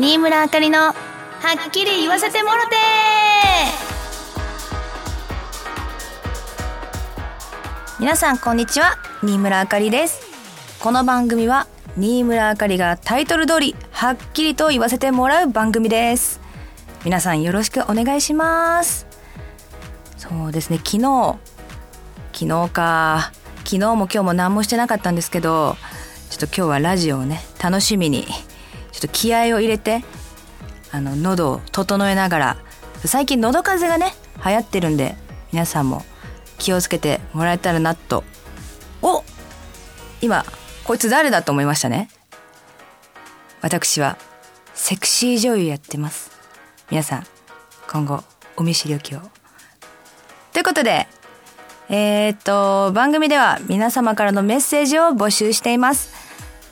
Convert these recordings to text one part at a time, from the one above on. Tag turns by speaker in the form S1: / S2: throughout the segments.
S1: 新村あかりのはっきり言わせてもろて皆さんこんにちは。新村あかりです。この番組は新村あかりがタイトル通りはっきりと言わせてもらう番組です。皆さんよろしくお願いします。そうですね。昨日昨日か。昨日も今日も何もしてなかったんですけどちょっと今日はラジオをね楽しみにちょっと気合を入れてあの喉を整えながら最近喉風邪がね流行ってるんで皆さんも気をつけてもらえたらなと。お今こいつ誰だと思いましたね？私はセクシー女優やってます。皆さん今後お見知りおきを。ということでえー、っと番組では皆様からのメッセージを募集しています。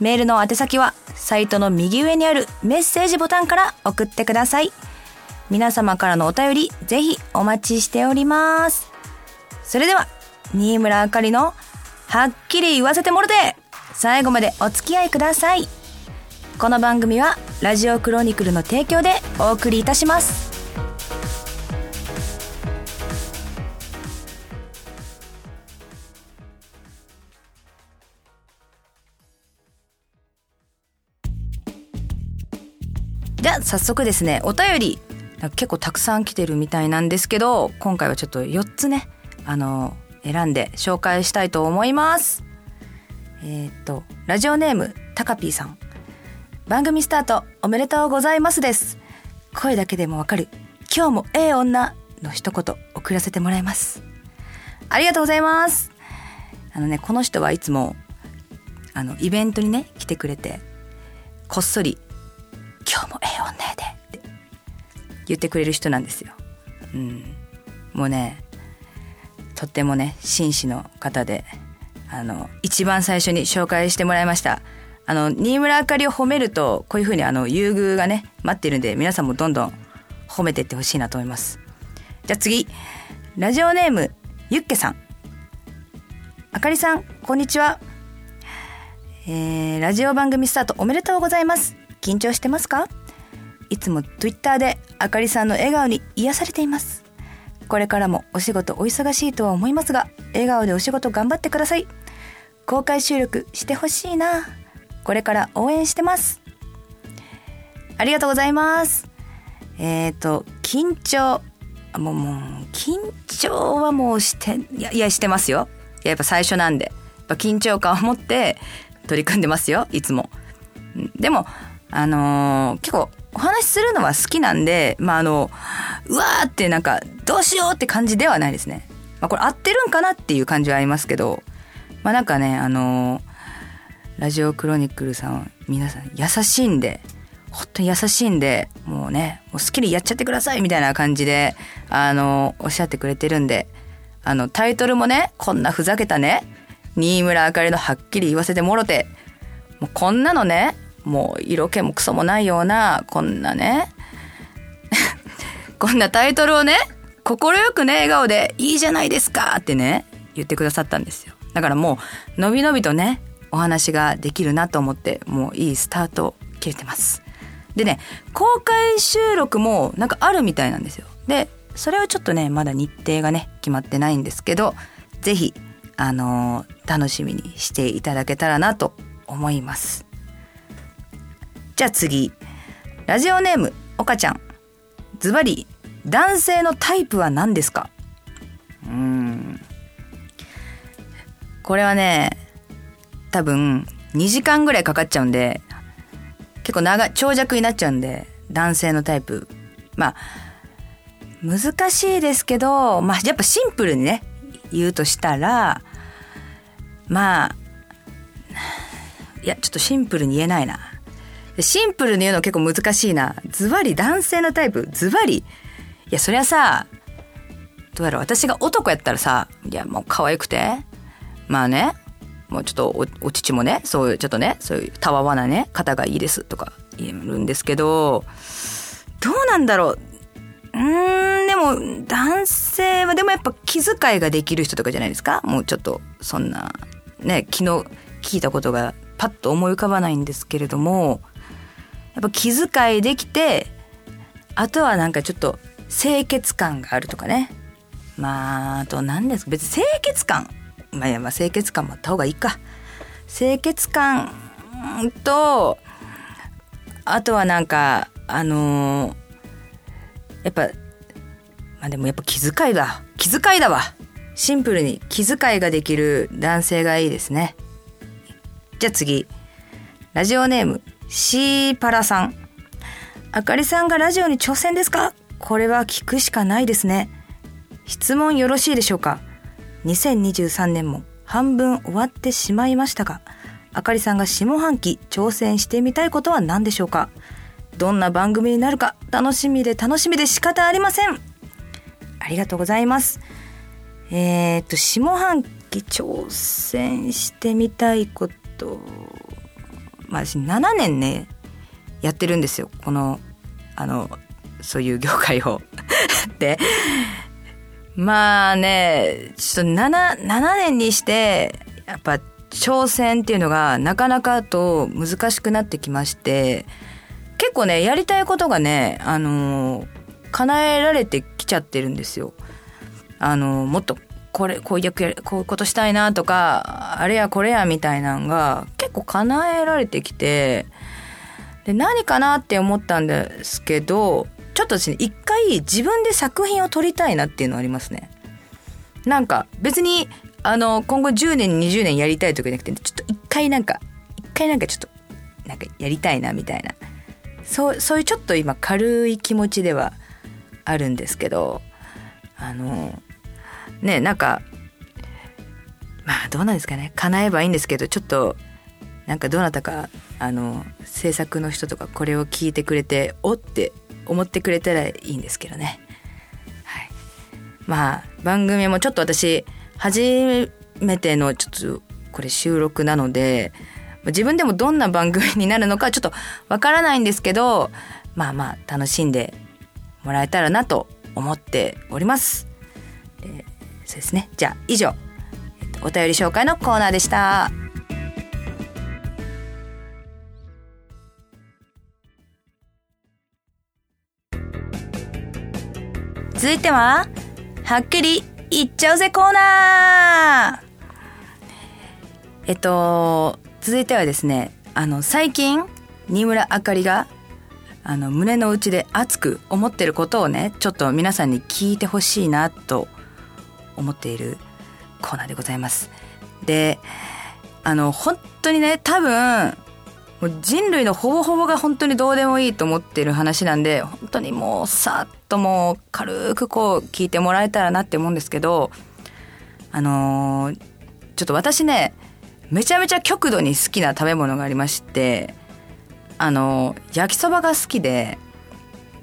S1: メールの宛先はサイトの右上にあるメッセージボタンから送ってください。皆様からのお便りぜひお待ちしております。それでは新村あかりのはっきり言わせてもろて最後までお付き合いください。この番組はラジオクロニクルの提供でお送りいたします。早速ですねお便り結構たくさん来てるみたいなんですけど今回はちょっと4つねあの選んで紹介したいと思います。えっ、とラジオネームたかぴーさん。番組スタートおめでとうございますです。声だけでもわかる今日もええ女の一言送らせてもらいます。ありがとうございます。あのねこの人はいつもあのイベントにね来てくれてこっそり今日もええ女やでって言ってくれる人なんですよ。うん。もうね、とってもね、紳士の方で、あの、一番最初に紹介してもらいました。あの、新村あかりを褒めると、こういうふうにあの、優遇がね、待ってるんで、皆さんもどんどん褒めてってほしいなと思います。じゃあ次、ラジオネーム、ゆっけさん。あかりさん、こんにちは。えー、ラジオ番組スタートおめでとうございます。緊張してますか？いつも Twitter であかりさんの笑顔に癒されています。これからもお仕事お忙しいとは思いますが笑顔でお仕事頑張ってください。公開収録してほしいな。これから応援してます。ありがとうございます。えっ、ー、と緊張もうもう緊張はもうしていやいやしてますよ。やっぱ最初なんで。やっぱ緊張感を持って取り組んでますよ。いつも。でもあのー、結構お話しするのは好きなんで、まあ、あの、うわーってなんか、どうしようって感じではないですね。まあ、これ合ってるんかなっていう感じはありますけど、まあ、なんかね、あのー、ラジオクロニクルさん、皆さん優しいんで、本当に優しいんで、もうね、もう好きにやっちゃってくださいみたいな感じで、あのー、おっしゃってくれてるんで、あの、タイトルもね、こんなふざけたね、新村あかりのはっきり言わせてもろて、もうこんなのね、もう色気もクソもないようなこんなね。こんなタイトルをね快くね笑顔で「いいじゃないですか」ってね言ってくださったんですよ。だからもうのびのびとねお話ができるなと思ってもういいスタートを切れてます。でね公開収録もなんかあるみたいなんですよ。でそれはちょっとねまだ日程がね決まってないんですけど是非あのー、楽しみにしていただけたらなと思います。じゃあ次。ラジオネーム岡ちゃん。ズバリ男性のタイプは何ですか？うん。これはね多分2時間ぐらいかかっちゃうんで結構長長尺になっちゃうんで男性のタイプ。まあ難しいですけどまあやっぱシンプルにね言うとしたらまあいやちょっとシンプルに言えないな。シンプルに言うの結構難しいな。ズバリ男性のタイプ。ズバリ。いや、そりゃさ、どうやら私が男やったらさ、いや、もう可愛くて、まあね、もうちょっとおお乳もね、そういうちょっとね、そういうたわわなね、方がいいです。とか言えるんですけど、どうなんだろう。うーん、でも男性はでもやっぱ気遣いができる人とかじゃないですか？もうちょっとそんな、ね、昨日聞いたことがパッと思い浮かばないんですけれども、やっぱ気遣いできてあとはなんかちょっと清潔感があるとかね。まああと何ですか。別に清潔感。まあいやまあ清潔感もあった方がいいか。清潔感とあとはなんかあのー、やっぱまあでもやっぱ気遣いだ。気遣いだわ。シンプルに気遣いができる男性がいいですね。じゃあ次。ラジオネームシーパラさん。あかりさんがラジオに挑戦ですか？これは聞くしかないですね。質問よろしいでしょうか？2023年も半分終わってしまいましたがあかりさんが下半期挑戦してみたいことは何でしょうか？どんな番組になるか？楽しみで楽しみで仕方ありません。ありがとうございます。えー、っと下半期挑戦してみたいことまあ私7年ねやってるんですよこのあのそういう業界を でまあねちょっと 7, 7年にしてやっぱ挑戦っていうのがなかなかと難しくなってきまして結構ねやりたいことがねあの叶えられてきちゃってるんですよ。あのもっとこれこういうこういうことしたいなとかあれやこれやみたいなのが結構叶えられてきてで何かなって思ったんですけどちょっとですね一回自分で作品を撮りたいなっていうのありますね。なんか別にあの今後10年20年やりたいとかじゃなくてちょっと一回なんか一回なんかちょっとなんかやりたいなみたいなそうそういうちょっと今軽い気持ちではあるんですけどあのねなんかまあどうなんですかね叶えばいいんですけどちょっとなんかどなたかあの制作の人とかこれを聞いてくれておって思ってくれたらいいんですけどね。はい、まあ番組もちょっと私初めてのちょっとこれ収録なので自分でもどんな番組になるのかちょっとわからないんですけどまあまあ楽しんでもらえたらなと思っております。えー、そうですね。じゃあ以上、お便り紹介のコーナーでした。続いてははっきりいっちゃうぜコーナー。えっと、続いてはですね、あの、最近、新村あかりが、あの、胸の内で熱く思ってることをね、ちょっと皆さんに聞いてほしいなと思っているコーナーでございます。で、あの、本当にね、多分、もう人類のほぼほぼが本当にどうでもいいと思ってる話なんで、本当にもうさっともう軽くこう聞いてもらえたらなって思うんですけど、あのー、ちょっと私ね、めちゃめちゃ極度に好きな食べ物がありまして、あのー、焼きそばが好きで、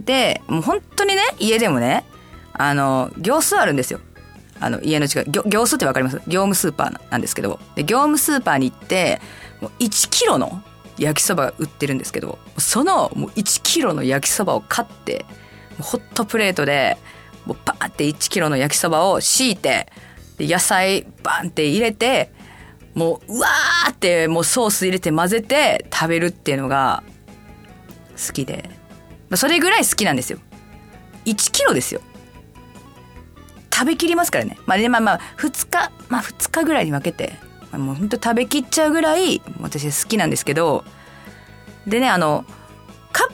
S1: で、もう本当にね、家でもね、あのー、行数あるんですよ。あの、家の近く、行行数ってわかります？業務スーパーなんですけど、で、業務スーパーに行って、もう1キロの焼きそば売ってるんですけど、そのもう1キロの焼きそばを買って、ホットプレートでもうバーって1キロの焼きそばを敷いてで野菜バンって入れてもううわーってもうソース入れて混ぜて食べるっていうのが好きで。それぐらい好きなんですよ。1キロですよ。食べきりますからね。まあねまあまあ2日まあ2日ぐらいに分けて。もうほんと食べきっちゃうぐらい私好きなんですけど。でねあのカッ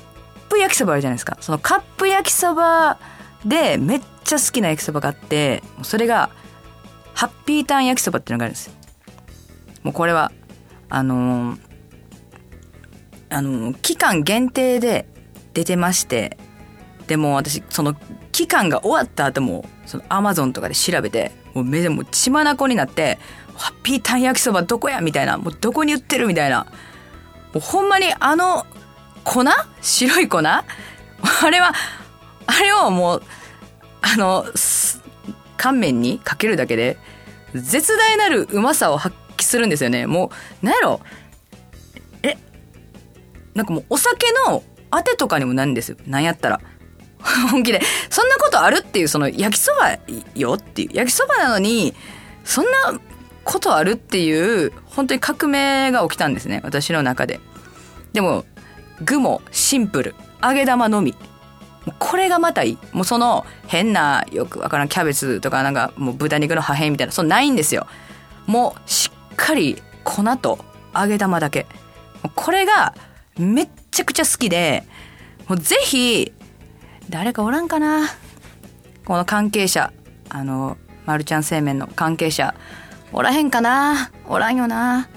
S1: プ焼きそばあるじゃないですか。そのカップ焼きそばでめっちゃ好きな焼きそばがあってそれがハッピーターン焼きそばっていうのがあるんです。よもうこれはあのー、あのー、期間限定で出てまして。でも私その期間が終わった後もそのアマゾンとかで調べてもう目でも血眼になってハッピータン焼きそばどこや？みたいな。もうどこに売ってる？みたいな。もうほんまにあの粉？白い粉？あれは、あれをもう、あの、乾麺にかけるだけで、絶大なるうまさを発揮するんですよね。もう、なんやろ？え、なんかもうお酒のあてとかにもなるんですよ。なんやったら。本気で。そんなことあるっていう、その焼きそばよっていう。焼きそばなのに、そんなことあるっていう、本当に革命が起きたんですね。私の中で。でも、具もシンプル揚げ玉のみこれがまたいいもうその変なよくわからんキャベツとかなんかもう豚肉の破片みたいなそうないんですよもうしっかり粉と揚げ玉だけこれがめっちゃくちゃ好きでもうぜひ誰かおらんかな？この関係者あのマルちゃん製麺の関係者おらへんかな？おらんよな？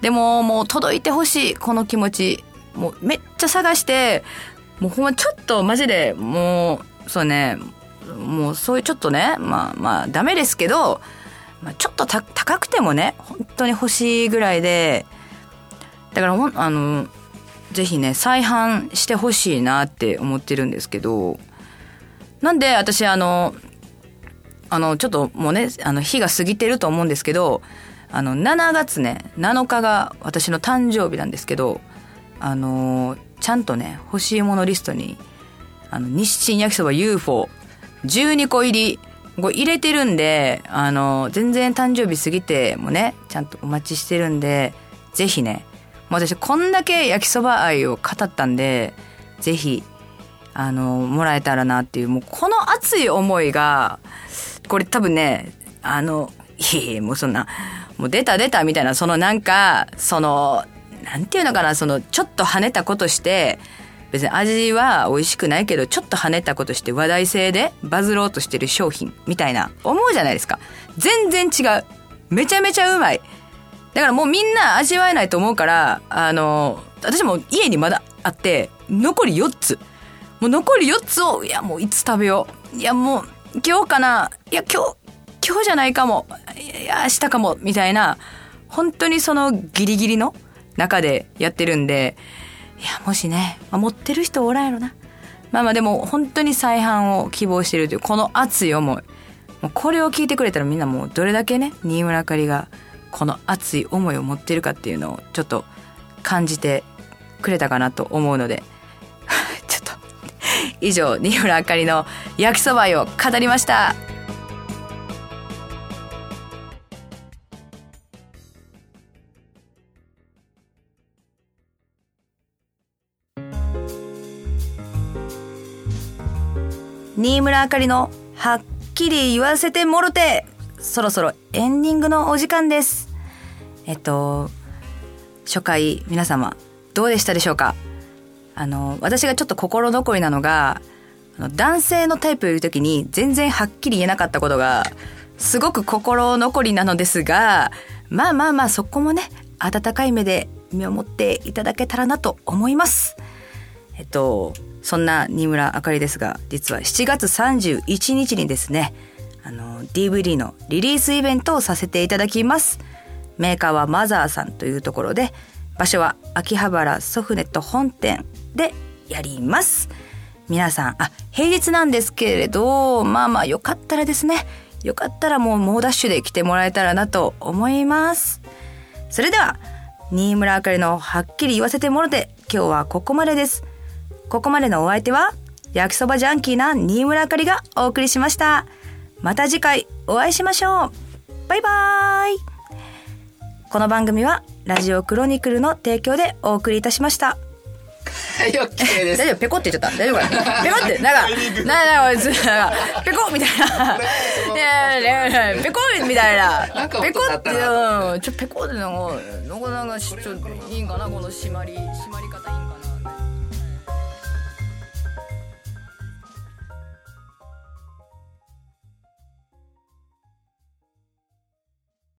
S1: でももう届いてほしいこの気持ち。もうめっちゃ探してもうほんまちょっとマジでもうそうねもうそういうちょっとねまあまあダメですけど、まあ、ちょっと高くてもね本当に欲しいぐらいで。だからほんあのぜひね再販してほしいなって思ってるんですけどなんで私あのあのちょっともうねあの日が過ぎてると思うんですけどあの7月ね7日が私の誕生日なんですけどあのちゃんとね欲しいものリストにあの日清焼きそば UFO12 個入りこ入れてるんであの全然誕生日過ぎてもねちゃんとお待ちしてるんでぜひね私こんだけ焼きそば愛を語ったんでぜひあのもらえたらなっていうもうこの熱い思いがこれ多分ねあのいえもうそんなもう出た出たみたいなそのなんかそのなんていうのかなそのちょっと跳ねたことして別に味は美味しくないけどちょっと跳ねたことして話題性でバズろうとしてる商品みたいな思うじゃないですか。全然違う。めちゃめちゃうまい。だからもうみんな味わえないと思うからあの私も家にまだあって残り4つ。もう残り4つをいやもういつ食べよう。いやもう今日かな。いや今日今日じゃないかも。いや明日かも。みたいな本当にそのギリギリの中でやってるんでいやもしね、まあ、持ってる人おらんやろな。まあまあでも本当に再販を希望してるというこの熱い思い。もうこれを聞いてくれたらみんなもうどれだけね新村あかりがこの熱い思いを持ってるかっていうのをちょっと感じてくれたかなと思うので ちょっと以上新村あかりの焼きそばを語りました。新村あかりのはっきり言わせてもろてそろそろエンディングのお時間ですえっと初回皆様どうでしたでしょうか？あの私がちょっと心残りなのが男性のタイプを言う時に全然はっきり言えなかったことがすごく心残りなのですがまあまあまあそこもね温かい目で見守っていただけたらなと思います。えっとそんな新村あかりですが実は7月31日にですねあの DVD のリリースイベントをさせていただきます。メーカーはマザーさんというところで場所は秋葉原ソフネット本店でやります皆さんあ平日なんですけれどまあまあよかったらですねよかったらもう猛ダッシュで来てもらえたらなと思いますそれでは新村あかりのはっきり言わせてもろて今日はここまでですここまでのお相手は焼きそばジャンキーな新村あかりがお送りしました。また次回お会いしましょう。バイバーイ。この番組はラジオクロニクルの提供でお送りいたしました。大丈夫？ペコって言っちゃった？大丈夫かな？ペコって、なんか、なんか、なんか、ペコみたいな。ペコみたいな。ペコって、うん、ちょ、ペコってなんか、なんか、なんか、ちょっといいんかな？この締まり、締まり方。